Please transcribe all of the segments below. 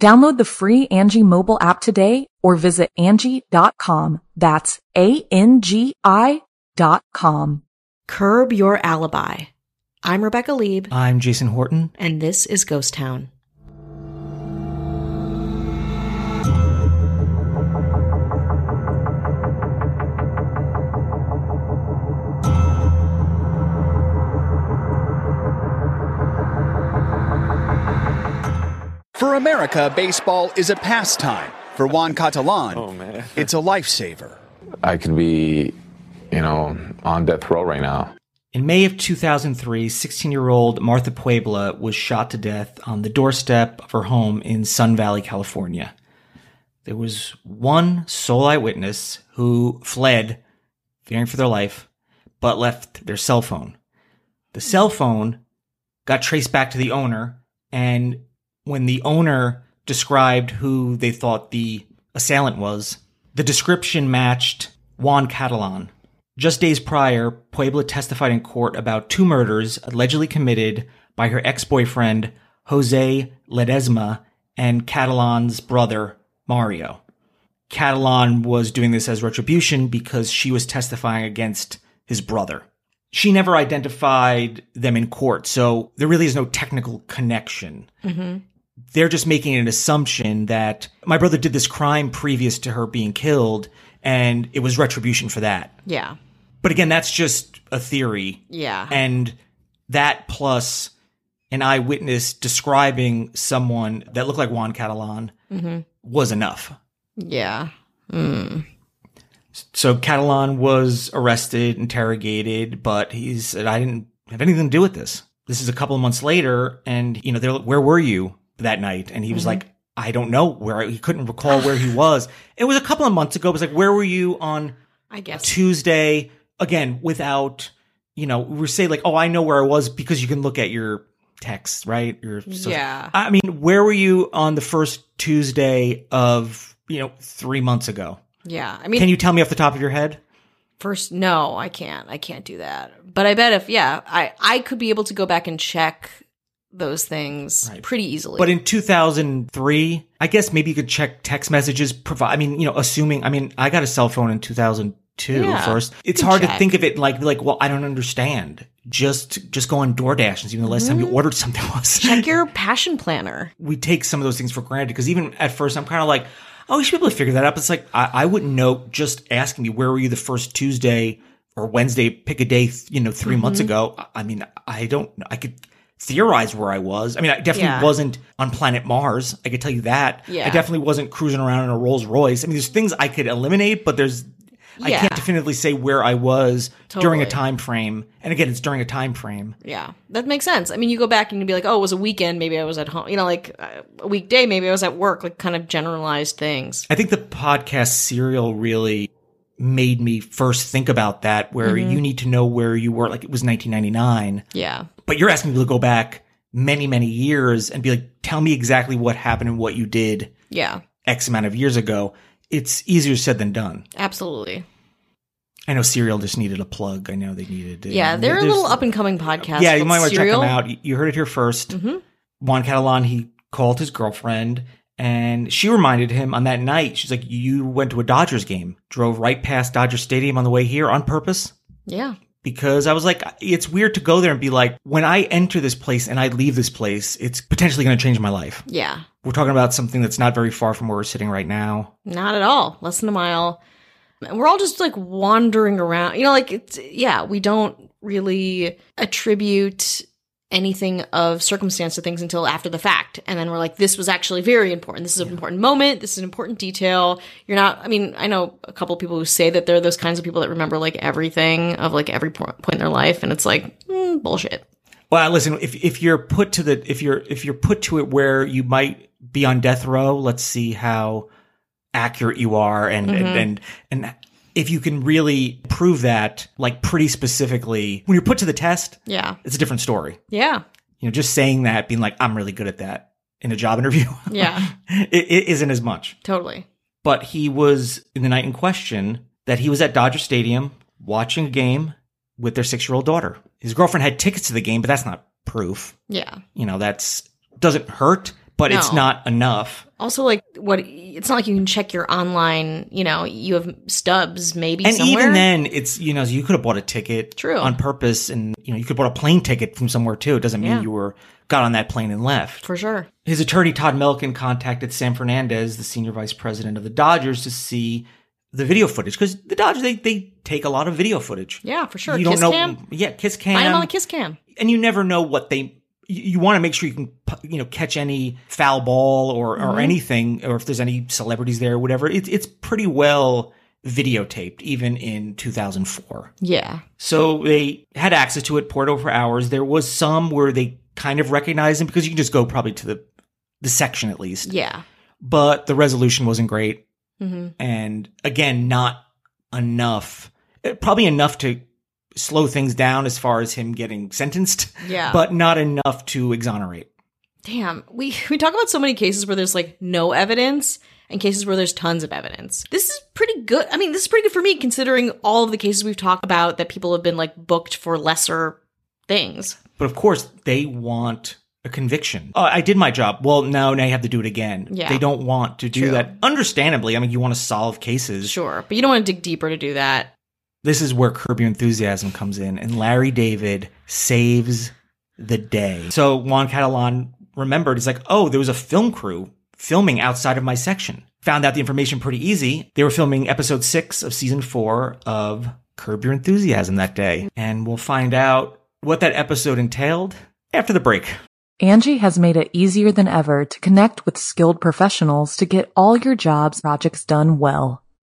Download the free Angi mobile app today or visit Angi.com. That's A-N-G-I dot com. Curb Your Alibi. I'm Rebecca Lieb, I'm Jason Horton. and this is Ghost Town. For America, baseball is a pastime. For Juan Catalan, Oh, it's a lifesaver. I could be, you know, on death row right now. In May of 2003, 16 year old Martha Puebla was shot to death on the doorstep of her home in Sun Valley, California. There was one sole eyewitness who fled, fearing for their life, but left their cell phone. The cell phone got traced back to the owner, and when the owner described who they thought the assailant was, the description matched Juan Catalan. Just days prior, Puebla testified in court about two murders allegedly committed by her ex-boyfriend, Jose Ledesma, and Catalan's brother, Mario. Catalan was doing this as retribution because she was testifying against his brother. She never identified them in court, so there really is no technical connection. Mm-hmm. They're just making an assumption that my brother did this crime previous to her being killed, and it was retribution for that. Yeah. But again, that's just a theory. Yeah. And that plus an eyewitness describing someone that looked like Juan Catalan mm-hmm. was enough. yeah. Mm. So Catalan was arrested, interrogated, but he said, I didn't have anything to do with this. This is a couple of months later. And, you know, they're like, where were you that night? And he was mm-hmm. like, I don't know where he couldn't recall where he was. It was a couple of months ago. It was like, where were you on I guess. Tuesday? Again, without, you know, we say like, oh, I know where I was because you can look at your texts, right? Your social- Yeah. I mean, where were you on the first Tuesday of, you know, three months ago? Yeah. I mean, Can you tell me off the top of your head? first, no, I can't. I can't do that. But I bet if, yeah, I, I could be able to go back and check those things Right. pretty easily. But in 2003, I guess maybe you could check text messages. Provide, I mean, you know, assuming, I mean, I got a cell phone in 2002 Yeah, first. It's hard check. to think of it like, like, well, I don't understand. Just, just go on DoorDash and see when the last time you ordered something was. check your passion planner. we take some of those things for granted because even at first I'm kind of like, oh, we should be able to figure that out. But it's like, I, I wouldn't know just asking me, where were you the first Tuesday or Wednesday, pick a day, you know, 3 months Mm-hmm. ago. I- I mean, I don't, I could theorize where I was. I mean, I definitely Yeah. wasn't on planet Mars. I could tell you that. Yeah. I definitely wasn't cruising around in a Rolls Royce. I mean, there's things I could eliminate, but there's, I can't definitively say where I was during a time frame. And again, it's during a time frame. Yeah, that makes sense. I mean, you go back and you'd be like, oh, it was a weekend. Maybe I was at home. You know, like uh, a weekday. Maybe I was at work. Like kind of generalized things. I think the podcast serial really made me first think about that, where Mm-hmm. you need to know where you were. Like it was 1999, Yeah. but you're asking me to go back many, many years and be like, tell me exactly what happened and what you did Yeah. X amount of years ago. It's easier said than done. Absolutely. I know Serial just needed a plug. I know they needed. Yeah, they're a little up and coming podcast. Yeah, you might want to check them out. You- You heard it here 1st Mm-hmm. Juan Catalan, he called his girlfriend and she reminded him on that night, she's like, you went to a Dodgers game, drove right past Dodger Stadium on the way here on purpose. Yeah. Because I was like, it's weird to go there and be like, when I enter this place and I leave this place, it's potentially going to change my life. Yeah. We're talking about something that's not very far from where we're sitting right now. Not at all. Less than a mile. And we're all just like wandering around. You know, like it's yeah, we don't really attribute anything of circumstance to things until after the fact. And then we're like, this was actually very important. This is an important moment. This is an important detail. You're not, I mean, I know a couple people who say that they're those kinds of people that remember like everything of like every point in their life. And it's like, mm, bullshit. Well, listen, if if you're put to the if you're if you're put to it where you might be on death row, let's see how accurate you are and and, and and if you can really prove that like pretty specifically when you're put to the test, Yeah. it's a different story. Yeah. You know, just saying that, being like, I'm really good at that in a job interview, Yeah. it, it isn't as much. totally. But he was in the night in question that he was at Dodger Stadium watching a game with their six year old daughter. His girlfriend had tickets to the game, but that's not proof. Yeah. You know, that's doesn't hurt, but it's not enough. Also, like, what? It's not like you can check your online. You know, you have stubs maybe And somewhere. even then, it's you know you could have bought a ticket True. on purpose, and you know you could have bought a plane ticket from somewhere too. It doesn't mean Yeah. you were got on that plane and left. for sure. His attorney Todd Melkin contacted Sam Fernandez, the senior vice president of the Dodgers, to see the video footage because the Dodgers they they take a lot of video footage. Yeah, for sure. You Kiss don't know, cam. yeah, kiss cam, Find them on the kiss cam. and you never know what they. You, want to make sure you can, you know, catch any foul ball or Mm-hmm. or anything, or if there's any celebrities there or whatever. It's it's pretty well videotaped, even in 2004. Yeah. So they had access to it, poured over hours. There was some where they kind of recognized him because you can just go probably to the the section at least. Yeah. But the resolution wasn't great, hmm and again, not enough. eh, Probably enough to slow things down as far as him getting sentenced, Yeah. but not enough to exonerate. Damn, we we talk about so many cases where there's like no evidence and cases where there's tons of evidence. This is pretty good. I mean, this is pretty good for me considering all of the cases we've talked about that people have been like booked for lesser things. But of course, they want a conviction. Oh, I did my job. Well, no, now you have to do it again. Yeah. They don't want to do True. that. Understandably, I mean, you want to solve cases. Sure, but you don't want to dig deeper to do that. This is where Curb Your Enthusiasm comes in, and Larry David saves the day. So Juan Catalan remembered, he's like, oh, there was a film crew filming outside of my section. Found out the information pretty easy. They were filming episode six of season four of Curb Your Enthusiasm that day. And we'll find out what that episode entailed after the break. Angi has made it easier than ever to connect with skilled professionals to get all your jobs projects done well.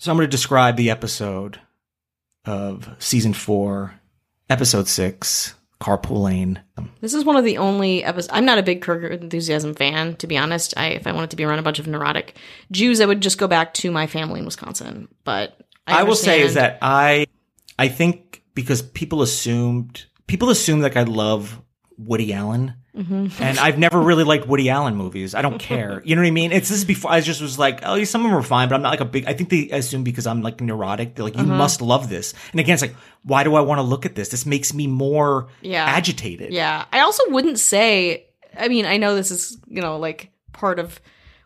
So I'm going to describe the episode of season four, episode six, Carpool Lane. This is one of the only episodes. I'm not a big Curb Enthusiasm fan, to be honest. I, if I wanted to be around a bunch of neurotic Jews, I would just go back to my family in Wisconsin. But I, I, will say is that I I think because people assumed people assume like I love Woody Allen. Mm-hmm. And I've never really liked Woody Allen movies. I don't care. You know what I mean? It's this is before I just was like, oh, some of them were fine, but I'm not like a big. I think they assume because I'm like neurotic, they're like, Uh-huh. you must love this. And again, it's like, why do I want to look at this? This makes me more Yeah. agitated. Yeah. I also wouldn't say, I mean, I know this is, you know, like part of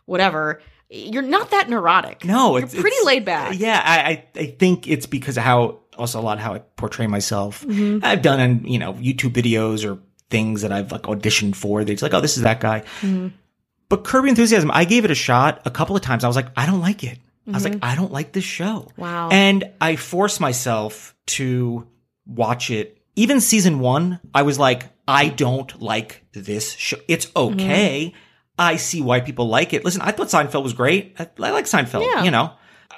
whatever. You're not that neurotic. No, You're it's pretty it's- laid back. Yeah, I, I I think it's because of how also a lot how I portray myself. Mm-hmm. I've done in you know YouTube videos or things that I've like auditioned for. They're just like, oh, this is that guy. Mm-hmm. But Curb Your Enthusiasm, I gave it a shot a couple of times. I was like, I don't like it. I was like, I don't like this show. Mm-hmm. Wow. And I forced myself to watch it. Even season one, I was like, I don't like this show. It's Mm-hmm. okay. I see why people like it. Listen, I thought Seinfeld was great. I, I like Seinfeld. Yeah. You know,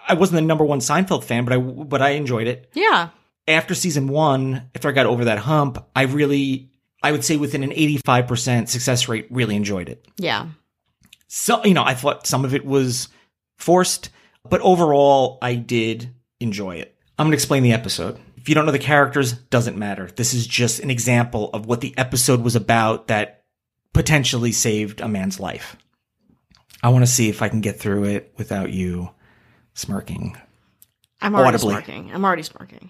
I wasn't the number one Seinfeld fan, but I but I enjoyed it. Yeah. After season one, after I got over that hump, I really I would say within an 85% success rate, really enjoyed it. Yeah. So, you know, I thought some of it was forced, but overall, I did enjoy it. I'm going to explain the episode. If you don't know the characters, doesn't matter. This is just an example of what the episode was about that potentially saved a man's life. I want to see if I can get through it without you smirking. I'm already Audibly. smirking. I'm already smirking.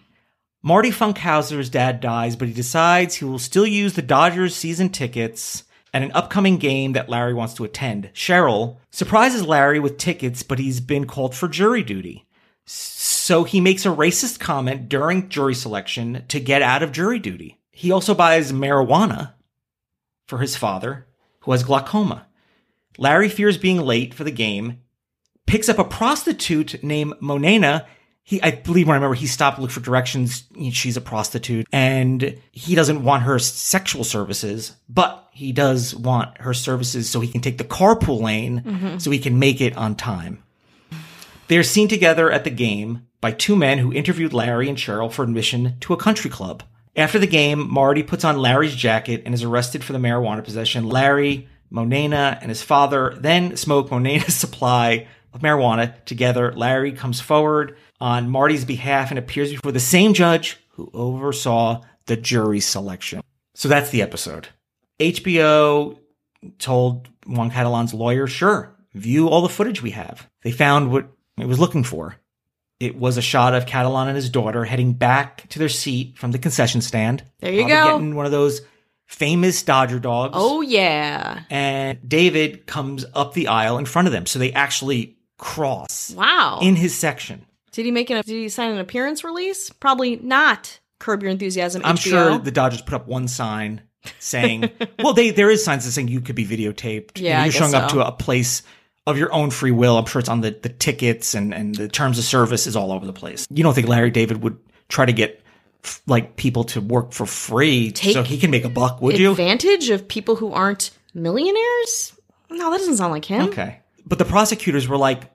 Marty Funkhouser's dad dies, but he decides he will still use the Dodgers season tickets at an upcoming game that Larry wants to attend. Cheryl surprises Larry with tickets, but he's been called for jury duty. So he makes a racist comment during jury selection to get out of jury duty. He also buys marijuana for his father, who has glaucoma. Larry fears being late for the game, picks up a prostitute named Monena. He, I believe when I remember, he stopped to look for directions. She's a prostitute and he doesn't want her sexual services, but he does want her services so he can take the carpool lane mm-hmm. so he can make it on time. They are seen together at the game by two men who interviewed Larry and Cheryl for admission to a country club. After the game, Marty puts on Larry's jacket and is arrested for the marijuana possession. Larry, Monena, and his father then smoke Monena's supply of marijuana together. Larry comes forward on Marty's behalf and appears before the same judge who oversaw the jury selection. So that's the episode. HBO told Juan Catalan's lawyer, sure, view all the footage we have. They found what it was looking for. It was a shot of Catalan and his daughter heading back to their seat from the concession stand. There you go. Getting one of those famous Dodger dogs. Oh yeah. And David comes up the aisle in front of them. So they actually cross Wow. in his section. Did he make an? Did he sign an appearance release? Probably not. Curb Your Enthusiasm. I'm HBO. sure the Dodgers put up one sign saying, well, they, there is signs that saying you could be videotaped. Yeah, I You're guess showing up to a place of your own free will. I'm sure it's on the, the tickets and, and the terms of service is all over the place. You don't think Larry David would try to get f- like people to work for free Take so he can make a buck, would you? advantage of people who aren't millionaires? No, that doesn't sound like him. Okay. But the prosecutors were like,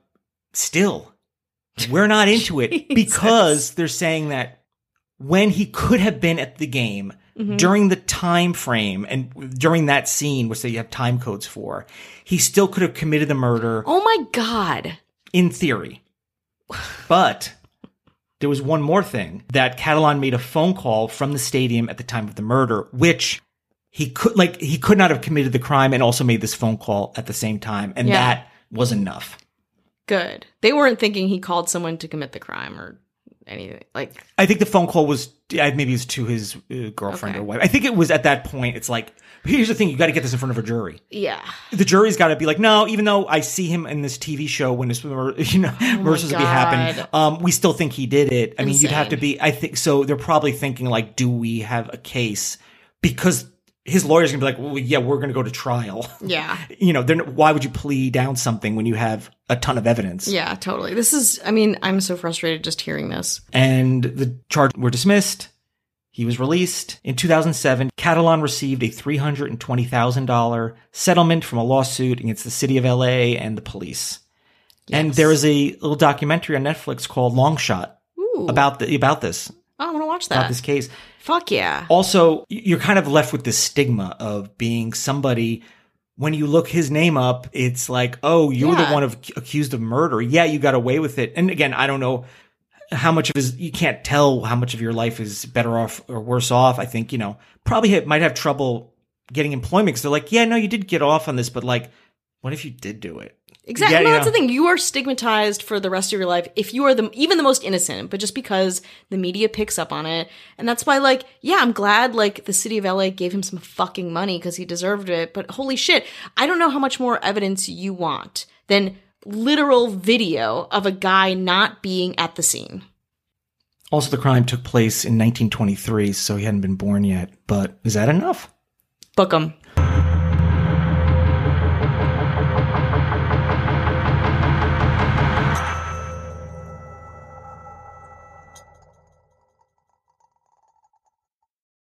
still, we're not into it because they're saying that when he could have been at the game Mm-hmm. during the time frame and during that scene, which they have time codes for, he still could have committed the murder Oh my god. in theory. But there was one more thing that Catalan made a phone call from the stadium at the time of the murder, which he could like he could not have committed the crime and also made this phone call at the same time, and Yeah. that was enough. Good. They weren't thinking he called someone to commit the crime or anything. Like, I think the phone call was maybe it was to his uh, girlfriend Okay. or wife. I think it was at that point. It's like here's the thing: you got to get this in front of a jury. yeah. The jury's got to be like, no, even though I see him in this TV show when this, you know, murder's to be happening, Oh um, we still think he did it. I mean, you'd have to be. I think so. They're probably thinking like, do we have a case? Because his lawyer's gonna be like, well, yeah, we're gonna go to trial. Yeah. you know, then why would you plead down something when you have a ton of evidence? Yeah, totally. This is, I mean, I'm so frustrated just hearing this. and the charges were dismissed. He was released. In 2007, Catalan received a $320,000 settlement from a lawsuit against the city of LA and the police. And Yes. there is a little documentary on Netflix called Long Shot Ooh. about the, about this, Oh, I want to watch that. about this case. Fuck yeah. Also, you're kind of left with this stigma of being somebody when you look his name up, it's like, oh, you're Yeah. the one of accused of murder. Yeah, you got away with it. And again, I don't know how much of his you can't tell how much of your life is better off or worse off. I think you know probably ha- might have trouble getting employment because they're like, yeah, no, you did get off on this, but like, what if you did do it? Exactly. Yeah, no, you that's the thing. You are stigmatized for the rest of your life if you are the even the most innocent, but just because the media picks up on it. And that's why like, yeah, I'm glad like the city of LA gave him some fucking money because he deserved it. But holy shit, I don't know how much more evidence you want than literal video of a guy not being at the scene. Also, the crime took place in 1923, so he hadn't been born yet. But is that enough? Book him.